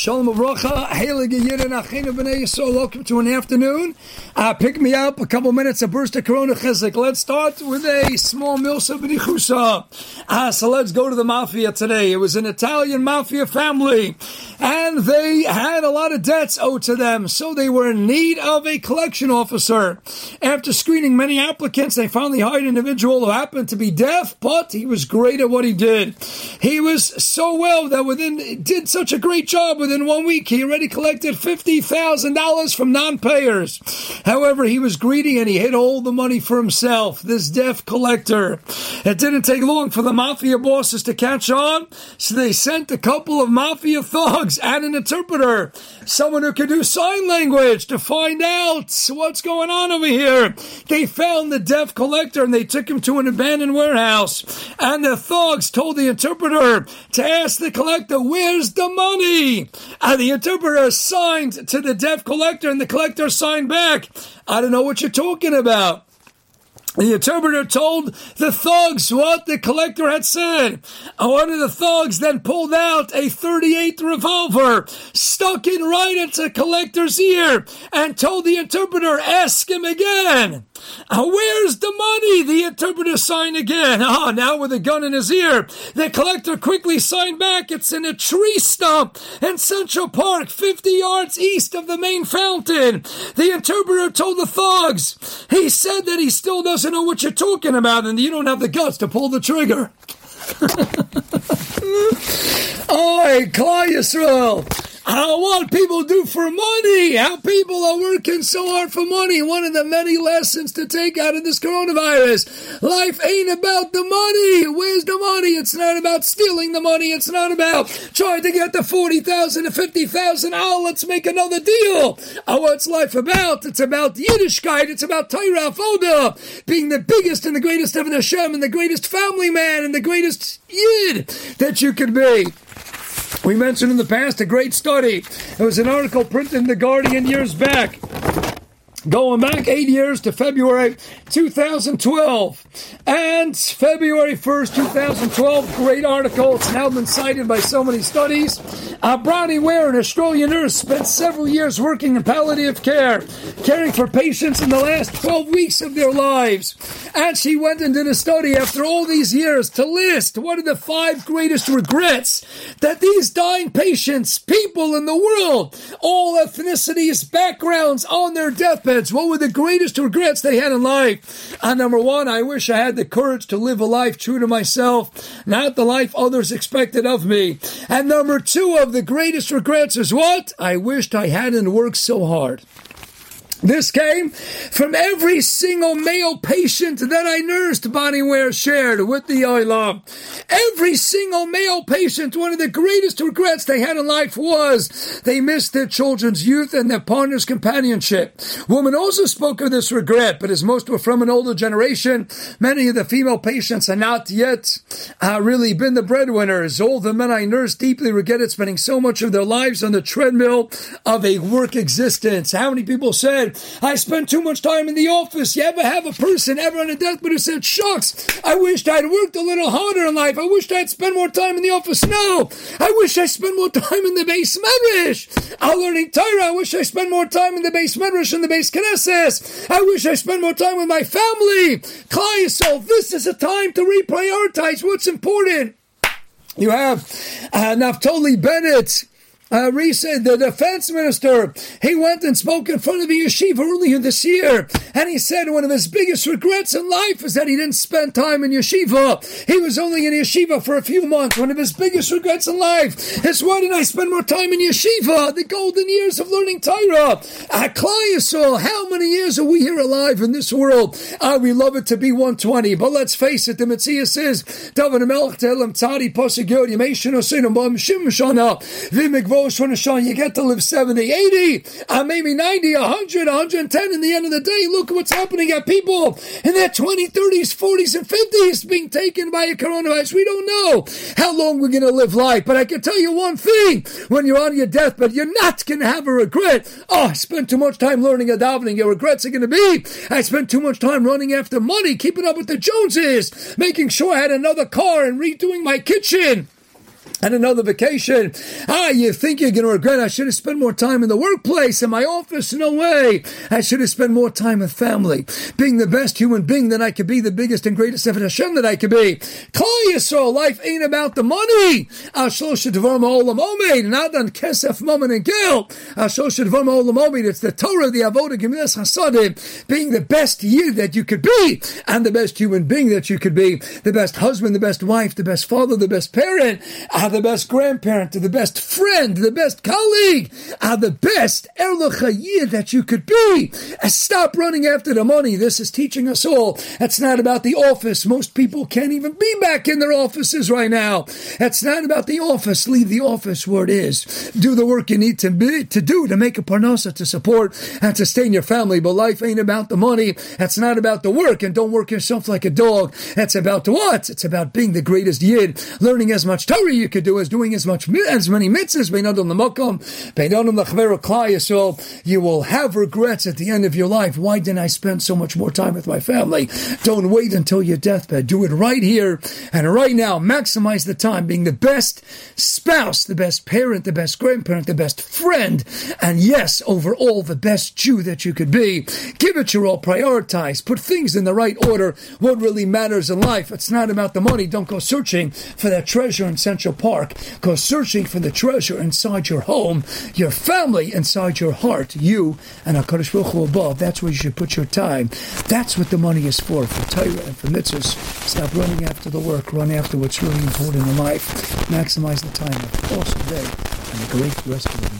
Shalom Avrocha, Heilige Yidden, Achinu B'nai Yisrael, welcome to an afternoon. Uh, pick me up, a couple minutes, a burst of Corona Chizek. Let's start with a small Milsa B'nichusa. Uh, so let's go to the Mafia today. It was an Italian Mafia family, and they had a lot of debts owed to them, so they were in need of a collection officer. After screening many applicants, they finally hired an individual who happened to be deaf, but he was great at what he did. He was so well that within, did such a great job with within one week, he already collected $50,000 from non payers. However, he was greedy and he hid all the money for himself, this deaf collector. It didn't take long for the mafia bosses to catch on, so they sent a couple of mafia thugs and an interpreter, someone who could do sign language to find out what's going on over here. They found the deaf collector and they took him to an abandoned warehouse. And the thugs told the interpreter to ask the collector, Where's the money? And the interpreter signed to the deaf collector, and the collector signed back. I don't know what you're talking about. The interpreter told the thugs what the collector had said. One of the thugs then pulled out a 38 revolver, stuck it right into the collector's ear, and told the interpreter, ask him again. Uh, where's the money? The interpreter signed again. Ah, now with a gun in his ear. The collector quickly signed back. It's in a tree stump in Central Park, 50 yards east of the main fountain. The interpreter told the thugs, he said that he still doesn't know what you're talking about and you don't have the guts to pull the trigger. Oi, Klal Yisrael! How what people do for money, how people are working so hard for money. One of the many lessons to take out of this coronavirus. Life ain't about the money. Where's the money? It's not about stealing the money. It's not about trying to get the 40,000 to 50,000. Oh, ah, let's make another deal. Oh, what's life about? It's about Yiddishkeit. It's about Torah Foda, being the biggest and the greatest of Hashem and the greatest family man and the greatest Yid that you could be. We mentioned in the past a great study. It was an article printed in The Guardian years back. Going back eight years to February 2012. And February 1st, 2012, great article. It's now been cited by so many studies. Uh, Bronnie Ware, an Australian nurse, spent several years working in palliative care, caring for patients in the last 12 weeks of their lives. And she went and did a study after all these years to list what are the five greatest regrets that these dying patients, people in the world, all ethnicities, backgrounds on their what were the greatest regrets they had in life? Uh, number one, I wish I had the courage to live a life true to myself, not the life others expected of me. And number two of the greatest regrets is what? I wished I hadn't worked so hard. This came from every single male patient that I nursed, Bronnie Ware shared with the Oilam. Every single male patient, one of the greatest regrets they had in life was they missed their children's youth and their partner's companionship. Women also spoke of this regret, but as most were from an older generation, many of the female patients are not yet uh, really been the breadwinners. All the men I nursed deeply regretted spending so much of their lives on the treadmill of a work existence. How many people said, I spent too much time in the office. You ever have a person ever on a deathbed who said, shucks, I wished I'd worked a little harder in life. I wished I'd spent more time in the office. No, I wish I spent more time in the beis medrash. I'm learning Torah. I wish I spent more time in the beis medrash and the beis knesses. I wish I spent more time with my family. Klal Yisrael, this is a time to reprioritize what's important. You have uh, Naftali Bennett uh, recent, the defense minister, he went and spoke in front of the yeshiva earlier this year, and he said one of his biggest regrets in life is that he didn't spend time in yeshiva. He was only in yeshiva for a few months. One of his biggest regrets in life is why didn't I spend more time in yeshiva? The golden years of learning Torah. Klal how many years are we here alive in this world? Uh, we love it to be 120, but let's face it, the Metzias says, Pasuk Yemeshin Shim Shana Rosh Hashanah, you get to live 70, 80, uh, maybe 90, 100, 110 in the end of the day. Look what's happening at people in their 20s, 30s, 40s, and 50s being taken by a coronavirus. We don't know how long we're going to live life, but I can tell you one thing. When you're on your deathbed, you're not going to have a regret. Oh, I spent too much time learning a davening. Your regrets are going to be, I spent too much time running after money, keeping up with the Joneses, making sure I had another car and redoing my kitchen. And another vacation. Ah, you think you're going to regret, I should have spent more time in the workplace, in my office. No way. I should have spent more time with family. Being the best human being that I could be, the biggest and greatest Eved Hashem that I could be. Klal Yisrael, life ain't about the money. Not on Kesef Moment and Gil. It's the Torah, the Avodah Gemilas Hasadim, being the best year that you could be, and the best human being that you could be, the best husband, the best wife, the best father, the best parent, ah, the best grandparent, the best friend, the best colleague, are the best Erlachayir that you could be. Stop running after the money. This is teaching us all. It's not about the office. Most people can't even be back in their offices right now. It's not about the office. Leave the office where it is. Do the work you need to be, to do to make a parnasa to support and sustain your family. But life ain't about the money. It's not about the work. And don't work yourself like a dog. It's about what? It's about being the greatest yid, learning as much Torah you could do is doing as much as many mitzvahs. So you will have regrets at the end of your life. Why didn't I spend so much more time with my family? Don't wait until your deathbed. Do it right here and right now. Maximize the time being the best spouse, the best parent, the best grandparent, the best friend, and yes, overall, the best Jew that you could be. Give it your all. Prioritize. Put things in the right order. What really matters in life. It's not about the money. Don't go searching for that treasure in Central Park. Go searching for the treasure inside your home, your family, inside your heart, you and HaKadosh Baruch Hu above. That's where you should put your time. That's what the money is for, for Torah and for mitzvahs. Stop running after the work. Run after what's really important in life. Maximize the time. Awesome day and a great rest of the week.